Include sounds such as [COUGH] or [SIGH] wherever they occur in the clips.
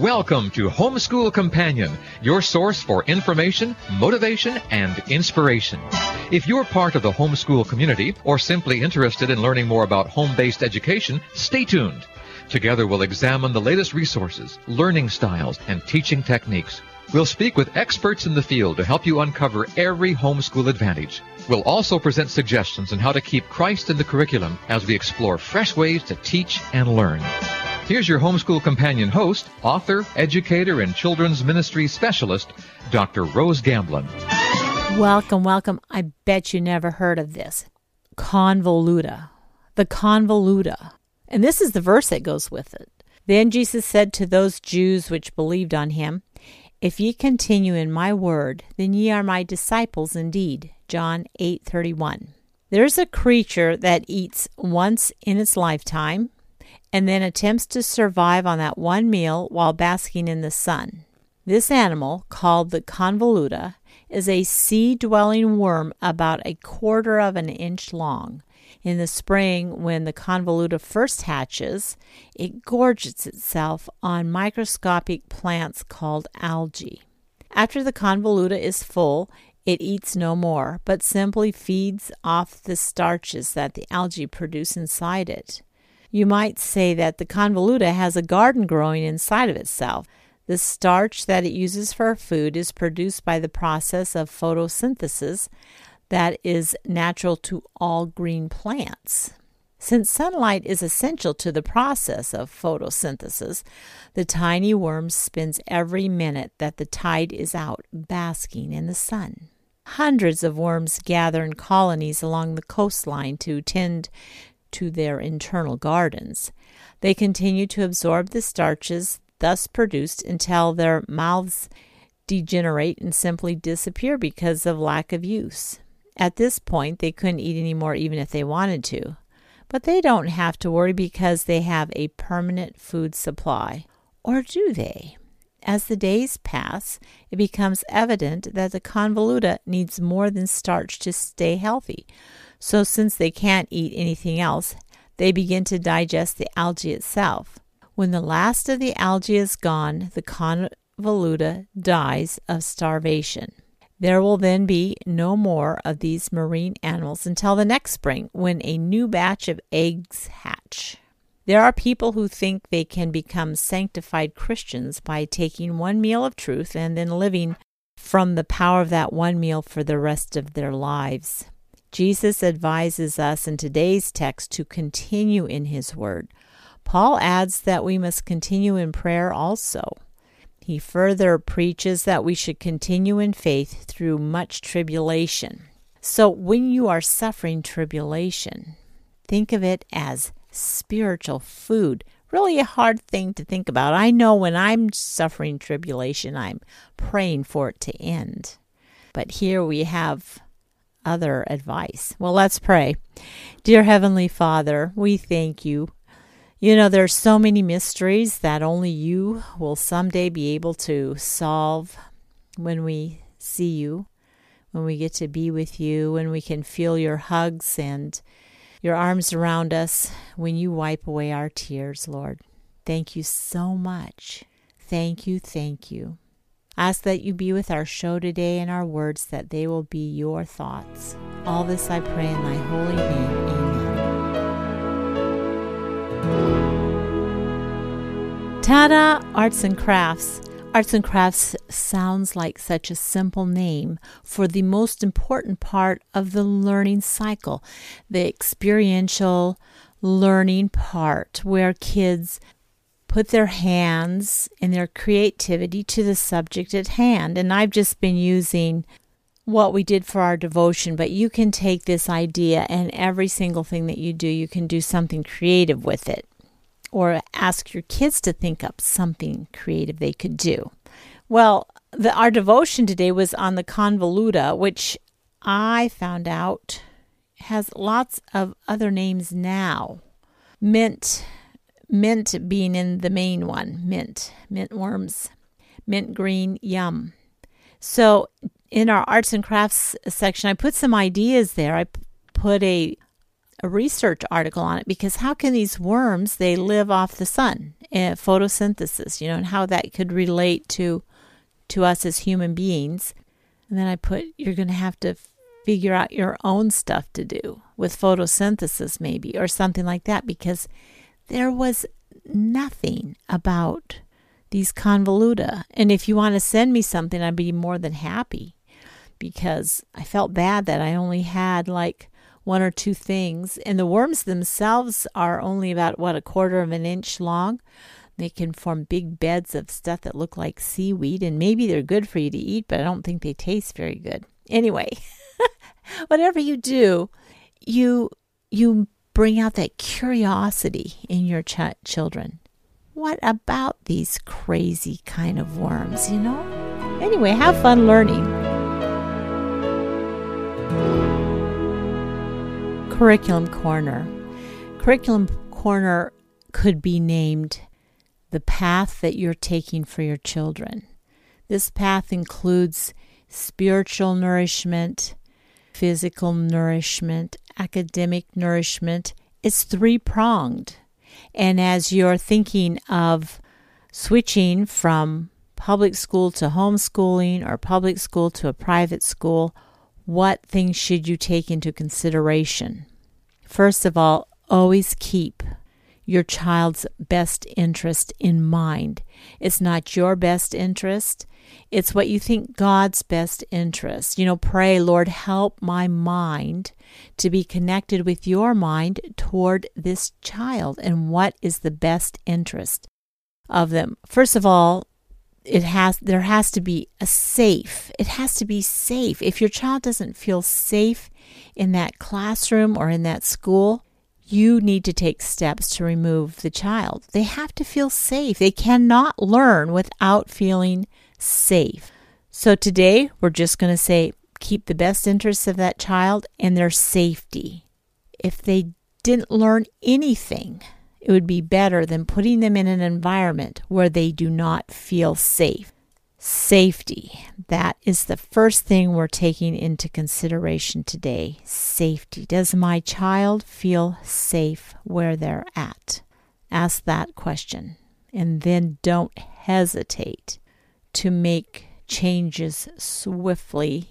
Welcome to Homeschool Companion, your source for information, motivation, and inspiration. If you're part of the homeschool community or simply interested in learning more about home-based education, stay tuned. Together we'll examine the latest resources, learning styles, and teaching techniques. We'll speak with experts in the field to help you uncover every homeschool advantage. We'll also present suggestions on how to keep Christ in the curriculum as we explore fresh ways to teach and learn. Here's your homeschool companion host, author, educator, and children's ministry specialist, Dr. Rose Gamblin. Welcome, welcome. I bet you never heard of this. Convoluta. The convoluta. And this is the verse that goes with it. Then Jesus said to those Jews which believed on him, If ye continue in my word, then ye are my disciples indeed. John 8:31. There's a creature that eats once in its lifetime and then attempts to survive on that one meal while basking in the sun. This animal, called the convoluta, is a sea dwelling worm about a quarter of an inch long. In the spring, when the convoluta first hatches, it gorges itself on microscopic plants called algae. After the convoluta is full, it eats no more, but simply feeds off the starches that the algae produce inside it. You might say that the convoluta has a garden growing inside of itself. The starch that it uses for food is produced by the process of photosynthesis that is natural to all green plants. Since sunlight is essential to the process of photosynthesis, the tiny worm spends every minute that the tide is out basking in the sun. Hundreds of worms gather in colonies along the coastline to tend to their internal gardens. They continue to absorb the starches thus produced until their mouths degenerate and simply disappear because of lack of use. At this point, they couldn't eat any more even if they wanted to. But they don't have to worry because they have a permanent food supply. Or do they? As the days pass, it becomes evident that the convoluta needs more than starch to stay healthy. So, since they can't eat anything else, they begin to digest the algae itself. When the last of the algae is gone, the convoluta dies of starvation. There will then be no more of these marine animals until the next spring when a new batch of eggs hatch. There are people who think they can become sanctified Christians by taking one meal of truth and then living from the power of that one meal for the rest of their lives. Jesus advises us in today's text to continue in his word. Paul adds that we must continue in prayer also. He further preaches that we should continue in faith through much tribulation. So, when you are suffering tribulation, think of it as spiritual food. Really a hard thing to think about. I know when I'm suffering tribulation, I'm praying for it to end. But here we have other advice. Well, let's pray. Dear Heavenly Father, we thank you. You know, there's so many mysteries that only you will someday be able to solve when we see you, when we get to be with you, when we can feel your hugs and your arms around us when you wipe away our tears, Lord. Thank you so much. Thank you, thank you. Ask that you be with our show today and our words, that they will be your thoughts. All this I pray in thy holy name. Amen. Tada Arts and Crafts Arts and crafts sounds like such a simple name for the most important part of the learning cycle, the experiential learning part where kids put their hands and their creativity to the subject at hand. And I've just been using what we did for our devotion, but you can take this idea and every single thing that you do, you can do something creative with it or ask your kids to think up something creative they could do. Well, the, our devotion today was on the convoluta, which I found out has lots of other names now. Mint, mint being in the main one, mint, mint worms, mint green, yum. So in our arts and crafts section, I put some ideas there. I put a a research article on it because how can these worms they live off the sun uh, photosynthesis, you know, and how that could relate to to us as human beings. And then I put you're going to have to figure out your own stuff to do with photosynthesis maybe or something like that because there was nothing about these convoluta. And if you want to send me something, I'd be more than happy because I felt bad that I only had like one or two things. And the worms themselves are only about, what, a quarter of an inch long. They can form big beds of stuff that look like seaweed, and maybe they're good for you to eat, but I don't think they taste very good. Anyway, [LAUGHS] whatever you do, you you bring out that curiosity in your ch- children. What about these crazy kind of worms, you know? Anyway, have fun learning. Curriculum Corner. Curriculum Corner could be named the path that you're taking for your children. This path includes spiritual nourishment, physical nourishment, academic nourishment. It's three pronged. And as you're thinking of switching from public school to homeschooling or public school to a private school, what things should you take into consideration? First of all, always keep your child's best interest in mind. It's not your best interest, it's what you think God's best interest. You know, pray, Lord, help my mind to be connected with your mind toward this child and what is the best interest of them. First of all, it has there has to be a safe. It has to be safe. If your child doesn't feel safe in that classroom or in that school, you need to take steps to remove the child. They have to feel safe. They cannot learn without feeling safe. So today we're just going to say keep the best interests of that child and their safety. If they didn't learn anything, it would be better than putting them in an environment where they do not feel safe. Safety. That is the first thing we're taking into consideration today. Safety. Does my child feel safe where they're at? Ask that question. And then don't hesitate to make changes swiftly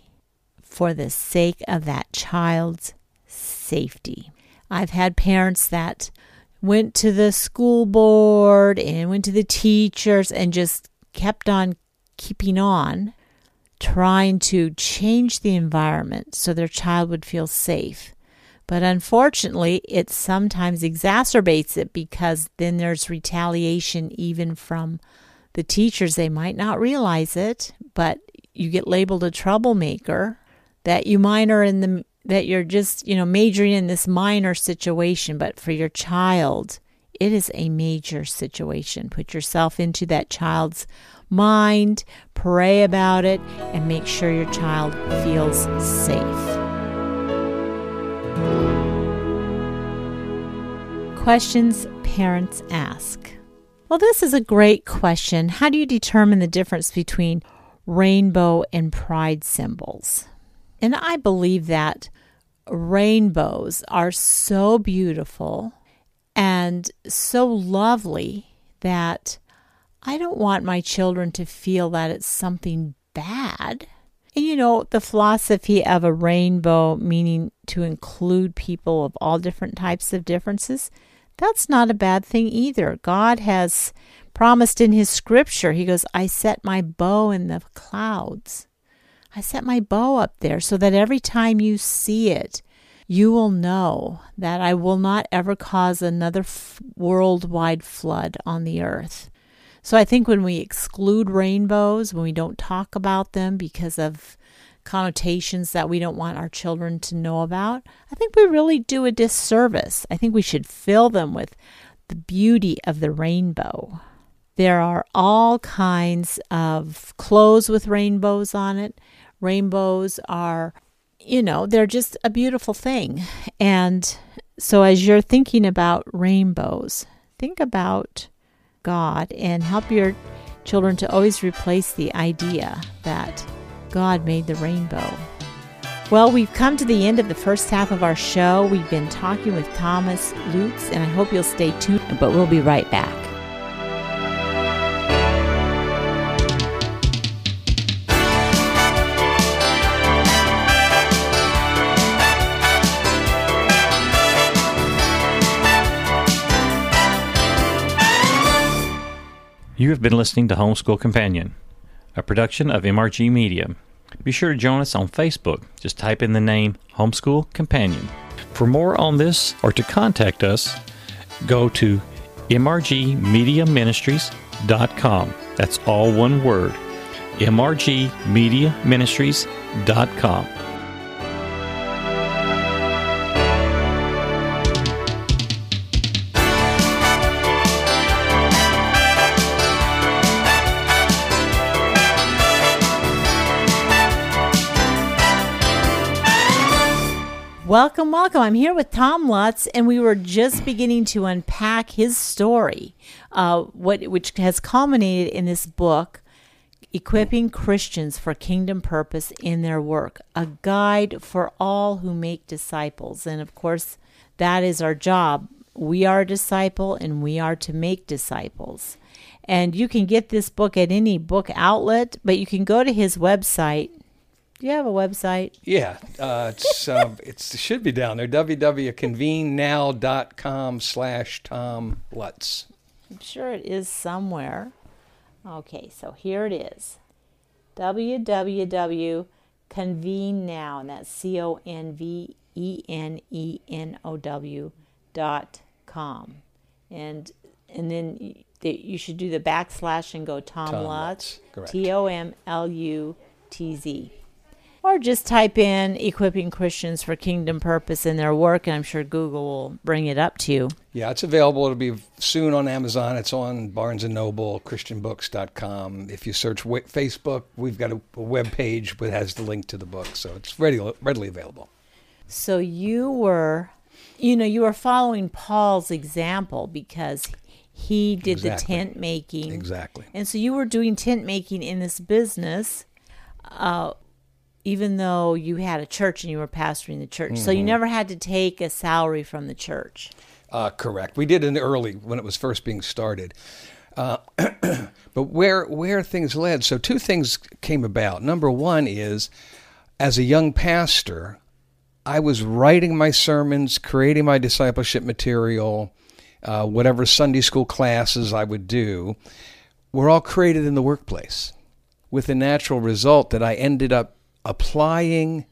for the sake of that child's safety. I've had parents that went to the school board and went to the teachers and just kept on keeping on trying to change the environment so their child would feel safe. But unfortunately, it sometimes exacerbates it because then there's retaliation even from the teachers. They might not realize it, but you get labeled a troublemaker, that you minor in the that you're just, you know, majoring in this minor situation, but for your child, it is a major situation. Put yourself into that child's mind, pray about it, and make sure your child feels safe. Questions parents ask. Well, this is a great question. How do you determine the difference between rainbow and pride symbols? And I believe that rainbows are so beautiful and so lovely that I don't want my children to feel that it's something bad. And you know, the philosophy of a rainbow, meaning to include people of all different types of differences, that's not a bad thing either. God has promised in His scripture, He goes, I set my bow in the clouds. I set my bow up there so that every time you see it, you will know that I will not ever cause another f- worldwide flood on the earth. So I think when we exclude rainbows, when we don't talk about them because of connotations that we don't want our children to know about, I think we really do a disservice. I think we should fill them with the beauty of the rainbow. There are all kinds of clothes with rainbows on it. Rainbows are, you know, they're just a beautiful thing. And so as you're thinking about rainbows, think about God and help your children to always replace the idea that God made the rainbow. Well, we've come to the end of the first half of our show. We've been talking with Thomas Lutz, and I hope you'll stay tuned, but we'll be right back. You have been listening to Homeschool Companion a production of MRG Media. Be sure to join us on Facebook. Just type in the name Homeschool Companion. For more on this or to contact us, go to mrgmediaministries.com. That's all one word. mrgmediaministries.com. Welcome, welcome. I'm here with Tom Lutz, and we were just beginning to unpack his story, uh, what which has culminated in this book, Equipping Christians for Kingdom Purpose in Their Work, a guide for all who make disciples. And of course, that is our job. We are a disciple, and we are to make disciples. And you can get this book at any book outlet, but you can go to his website, do you have a website? Yeah, uh, it's um, [LAUGHS] it's it should be down there. www.convenenow.com slash Tom Lutz. I'm sure it is somewhere. Okay, so here it is. www.convenenow, and that's C O N V E N E N O W dot com. And and then you should do the backslash and go Tom, Tom Lutz, Lutz, T O M L U T Z. Or just type in equipping Christians for kingdom purpose in their work, and I'm sure Google will bring it up to you. Yeah, it's available. It'll be soon on Amazon. It's on Barnes and Noble, ChristianBooks.com. If you search w- Facebook, we've got a, a web page that has the link to the book, so it's ready, readily available. So you were, you know, you were following Paul's example because he did Exactly. the tent making. Exactly. And so you were doing tent making in this business, uh, even though you had a church and you were pastoring the church. So you Mm-hmm. never had to take a salary from the church. Uh, correct. We did it early when it was first being started. Uh, [CLEARS THROAT] but where where things led, so two things came about. Number one is, as a young pastor, I was writing my sermons, creating my discipleship material, uh, whatever Sunday school classes I would do, were all created in the workplace, with the natural result that I ended up applying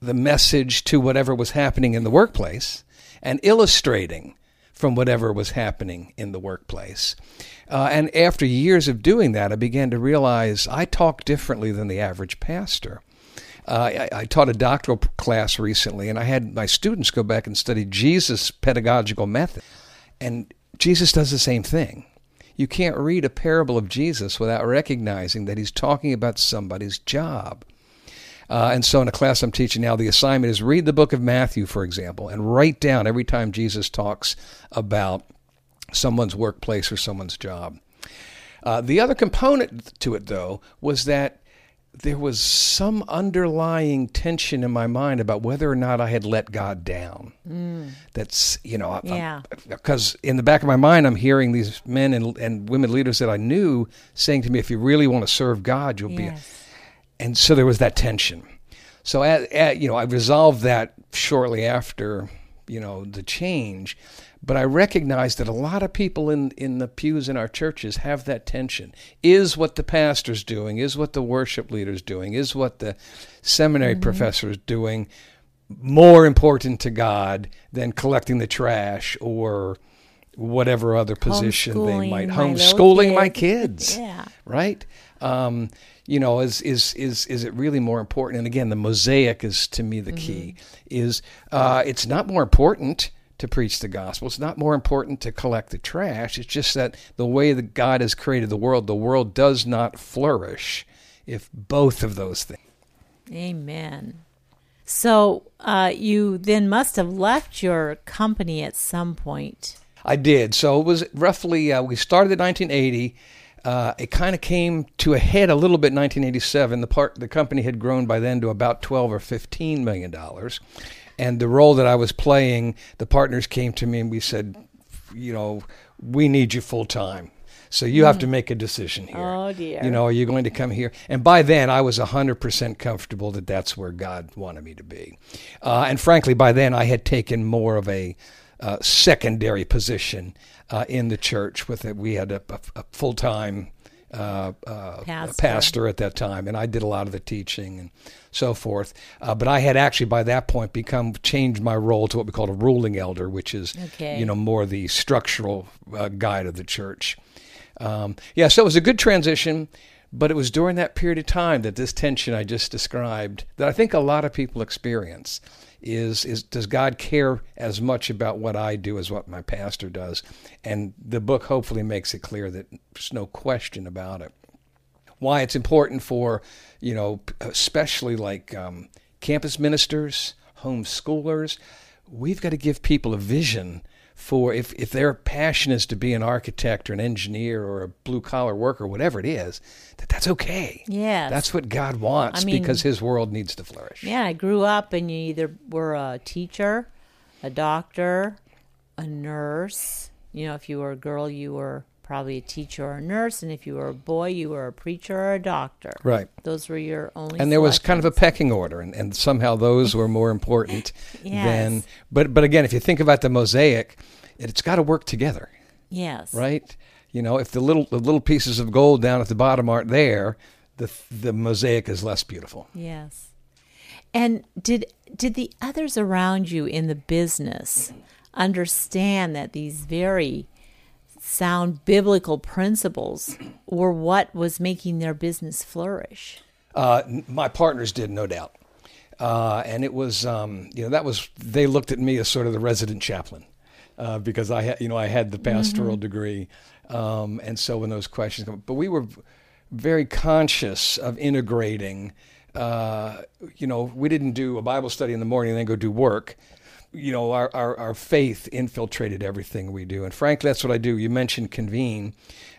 the message to whatever was happening in the workplace and illustrating from whatever was happening in the workplace. Uh, and after years of doing that, I began to realize I talk differently than the average pastor. Uh, I, I taught a doctoral class recently, and I had my students go back and study Jesus' pedagogical method. And Jesus does the same thing. You can't read a parable of Jesus without recognizing that he's talking about somebody's job. Uh, and so, in a class I'm teaching now, the assignment is read the book of Matthew, for example, and write down every time Jesus talks about someone's workplace or someone's job. Uh, the other component to it, though, was that there was some underlying tension in my mind about whether or not I had let God down. That's, you know, Yeah. because in the back of my mind, I'm hearing these men and, and women leaders that I knew saying to me, if you really want to serve God, you'll be. Yes. And so there was that tension. So, at, at, you know, I resolved that shortly after, you know, the change. But I recognize that a lot of people in, in the pews in our churches have that tension. Is what the pastor's doing, is what the worship leader's doing, is what the seminary professor's doing more important to God than collecting the trash or whatever other position they might Homeschooling my my kids. kids [LAUGHS] Yeah. right um, you know is is is is it really more important and again the mosaic is to me the key is uh, it's not more important to preach the gospel it's not more important to collect the trash it's just that the way that god has created the world the world does not flourish if both of those things Amen. So uh, you then must have left your company at some point. I did. So it was roughly, uh, we started in 1980. Uh, it kind of came to a head a little bit in 1987. The part, the company had grown by then to about 12 or 15 million dollars, and the role that I was playing, the partners came to me and we said, you know, we need you full time. So you have to make a decision here. Oh, dear. You know, are you going to come here? And by then, I was 100% comfortable that that's where God wanted me to be. Uh, and frankly, by then, I had taken more of a uh, secondary position uh, in the church. With it, we had a, a, a full time uh, uh, Pastor. pastor at that time, and I did a lot of the teaching and so forth. Uh, but I had actually by that point become changed my role to what we call a ruling elder, which is Okay. you know more the structural uh, guide of the church. Um, yeah, so it was a good transition, but it was during that period of time that this tension I just described that I think a lot of people experience is is does God care as much about what I do as what my pastor does? And the book hopefully makes it clear that there's no question about it. Why it's important for you know, especially like um, campus ministers, homeschoolers, we've got to give people a vision for if, if their passion is to be an architect or an engineer or a blue collar worker, whatever it is, that that's okay. Yeah. That's what God wants I mean- because his world needs to flourish. Yeah, I grew up and you either were a teacher, a doctor, a nurse. You know, if you were a girl, you were probably a teacher or a nurse, and if you were a boy, you were a preacher or a doctor. Right. Those were your only. and there was kind of a pecking order and, and somehow those were more important [LAUGHS] Yes. than but but again if you think about the mosaic it's got to work together yes, right you know if the little the little pieces of gold down at the bottom aren't there the the mosaic is less beautiful Yes. And did did the others around you in the business understand that these very sound biblical principles were what was making their business flourish? Uh, my partners did, no doubt. Uh, and it was, um, you know, that was, they looked at me as sort of the resident chaplain uh, because I had, you know, I had the pastoral degree. Um, and so when those questions come, but we were very conscious of integrating, uh, you know, we didn't do a Bible study in the morning and then go do work. You know, our, our, our faith infiltrated everything we do. And frankly, that's what I do. You mentioned convene.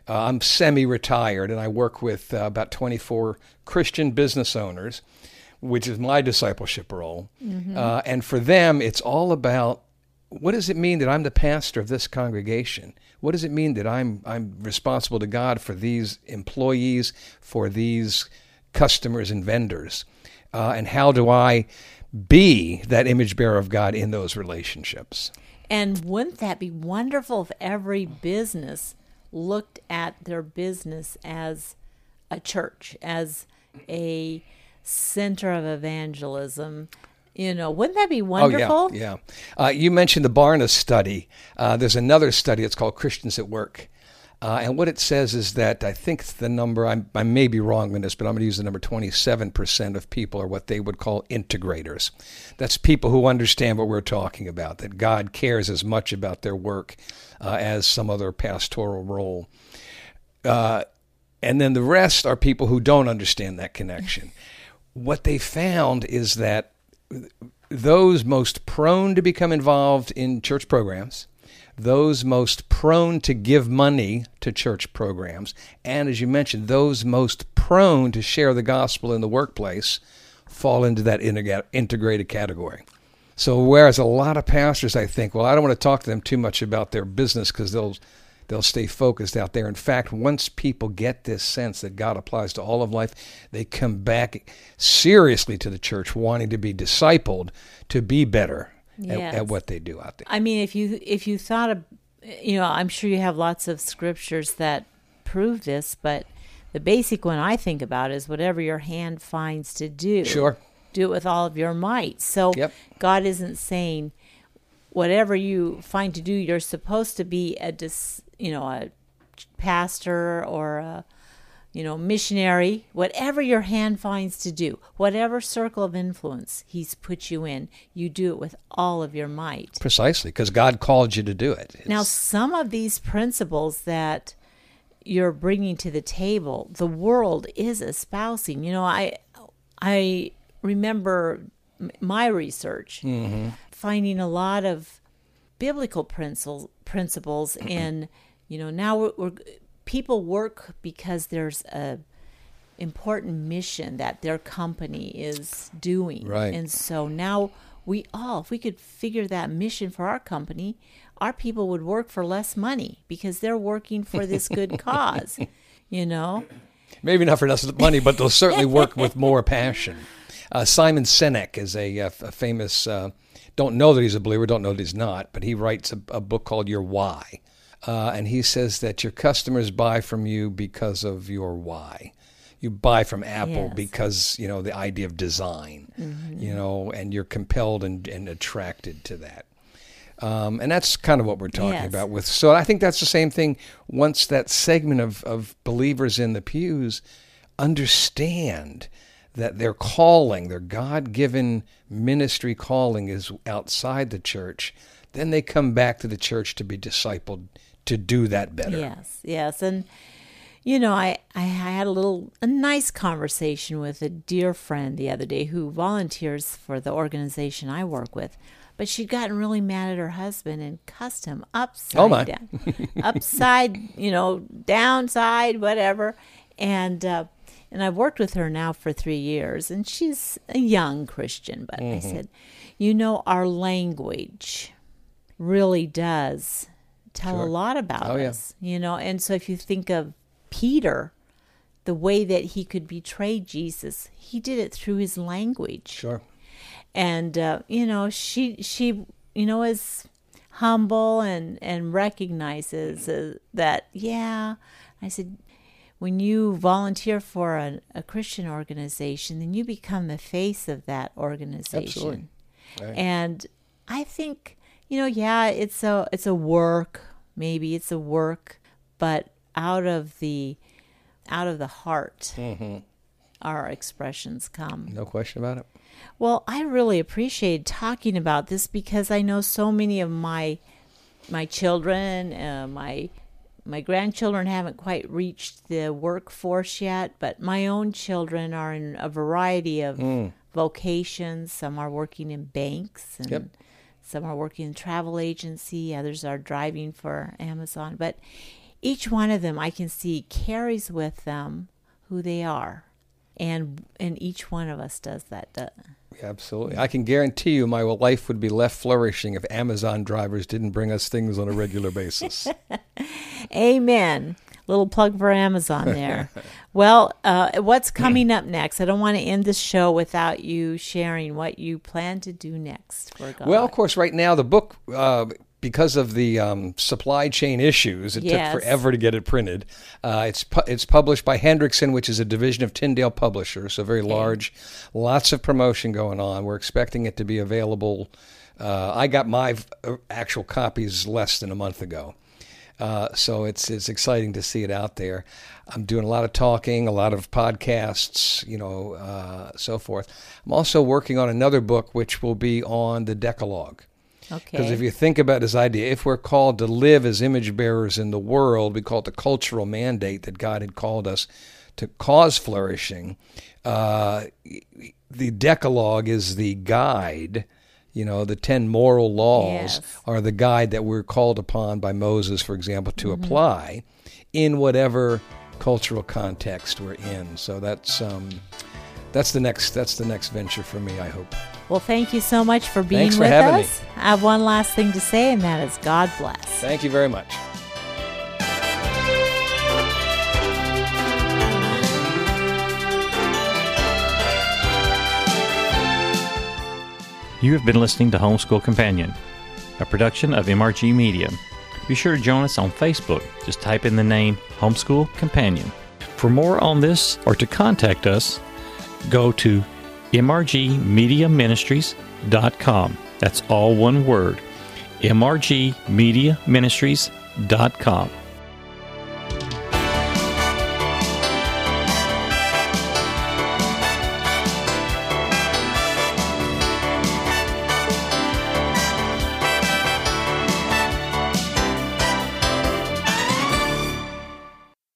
Uh, I'm semi retired and I work with uh, about 24 Christian business owners, which is my discipleship role. Uh, and for them, it's all about what does it mean that I'm the pastor of this congregation? What does it mean that I'm, I'm responsible to God for these employees, for these customers and vendors? Uh, and how do I be that image bearer of God in those relationships? And wouldn't that be wonderful if every business looked at their business as a church, as a center of evangelism? You know, wouldn't that be wonderful? Oh, yeah, yeah. Uh, you mentioned the Barna study. Uh, there's another study. It's called Christians at Work. Uh, and what it says is that I think the number, I'm, I may be wrong on this, but I'm going to use the number 27% of people are what they would call integrators. That's people who understand what we're talking about, that God cares as much about their work uh, as some other pastoral role. Uh, and then the rest are people who don't understand that connection. what they found is that those most prone to become involved in church programs, those most prone to give money to church programs, and as you mentioned, those most prone to share the gospel in the workplace fall into that integrated category. So, whereas a lot of pastors, I think, well, I don't want to talk to them too much about their business because they'll they'll stay focused out there. In fact, once people get this sense that God applies to all of life, they come back seriously to the church, wanting to be discipled to be better at, Yes. at what they do out there. I mean, if you if you thought of, you know, I'm sure you have lots of scriptures that prove this, but the basic one I think about is whatever your hand finds to do. Sure. Do it with all of your might. So Yep. God isn't saying whatever you find to do, you're supposed to be a dis, you know, a pastor or a you know, missionary, whatever your hand finds to do, whatever circle of influence he's put you in, you do it with all of your might. Precisely, because God called you to do it. Now, some of these principles that you're bringing to the table, the world is espousing. You know, I I remember my research mm-hmm. finding a lot of biblical principles principles in you know now we're, we're people work because there's a important mission that their company is doing Right. and so now we all if we could figure that mission for our company our people would work for less money because they're working for this good [LAUGHS] cause you know Maybe not for less money, but they'll certainly [LAUGHS] work with more passion. Uh, Simon Sinek is a, a famous, uh, don't know that he's a believer, don't know that he's not, but he writes a, a book called Your Why. Uh, and he says that your customers buy from you because of your why. You buy from Apple Yes. because, you know, the idea of design, you know, and you're compelled and, and attracted to that. Um, and that's kind of what we're talking Yes. about with. So I think that's the same thing. Once that segment of, of believers in the pews understand that their calling, their God given ministry calling is outside the church, then they come back to the church to be discipled to do that better. Yes, yes, and you know, I I had a little a nice conversation with a dear friend the other day who volunteers for the organization I work with, but she'd gotten really mad at her husband and cussed him upside Oh, my. down, upside, you know, downside, whatever, and. uh and I've worked with her now for three years, and she's a young Christian. But Mm-hmm. I said, you know, our language really does tell Sure. a lot about Oh, yeah. us, you know. And so if you think of Peter, the way that he could betray Jesus, he did it through his language. Sure. And uh, you know, she she you know is humble and and recognizes uh, that yeah. I said when you volunteer for a, a Christian organization, then you become the face of that organization. Absolutely. Right. And I think, you know, yeah, it's a it's a work, maybe it's a work, but out of the out of the heart our expressions come. No question about it. Well, I really appreciate talking about this because I know so many of my my children, uh, my my grandchildren haven't quite reached the workforce yet, but my own children are in a variety of vocations. Some are working in banks, and Yep. Some are working in travel agency. Others are driving for Amazon. But each one of them, I can see, carries with them who they are, and and each one of us does that. Absolutely. I can guarantee you my life would be left flourishing if Amazon drivers didn't bring us things on a regular basis. [LAUGHS] Amen. Little plug for Amazon [LAUGHS] there. well, uh, what's coming up next? I don't want to end this show without you sharing what you plan to do next. Well, of course, right now the book, uh, because of the um, supply chain issues, it Yes. took forever to get it printed. Uh, it's pu- it's published by Hendrickson, which is a division of Tyndale Publishers, so very large. Lots of promotion going on. We're expecting it to be available. Uh, I got my uh, actual copies less than a month ago. Uh, so it's it's exciting to see it out there. I'm doing a lot of talking, a lot of podcasts, you know, uh, so forth. I'm also working on another book, which will be on the Decalogue. Because okay. if you think about this idea, if we're called to live as image bearers in the world, we call it the cultural mandate that God had called us to cause flourishing. Uh, the Decalogue is the guide. You know, the ten moral laws Yes. are the guide that we're called upon by Moses, for example, to apply in whatever cultural context we're in. So that's um, that's the next that's the next venture for me. I hope. well, thank you so much for being Thanks for with having me. us. I have one last thing to say, and that is God bless. Thank you very much. You have been listening to Homeschool Companion, a production of MRG Media. Be sure to join us on Facebook. Just type in the name Homeschool Companion. For more on this or to contact us, go to mrgmediaministries.com. That's all one word. mrgmediaministries.com.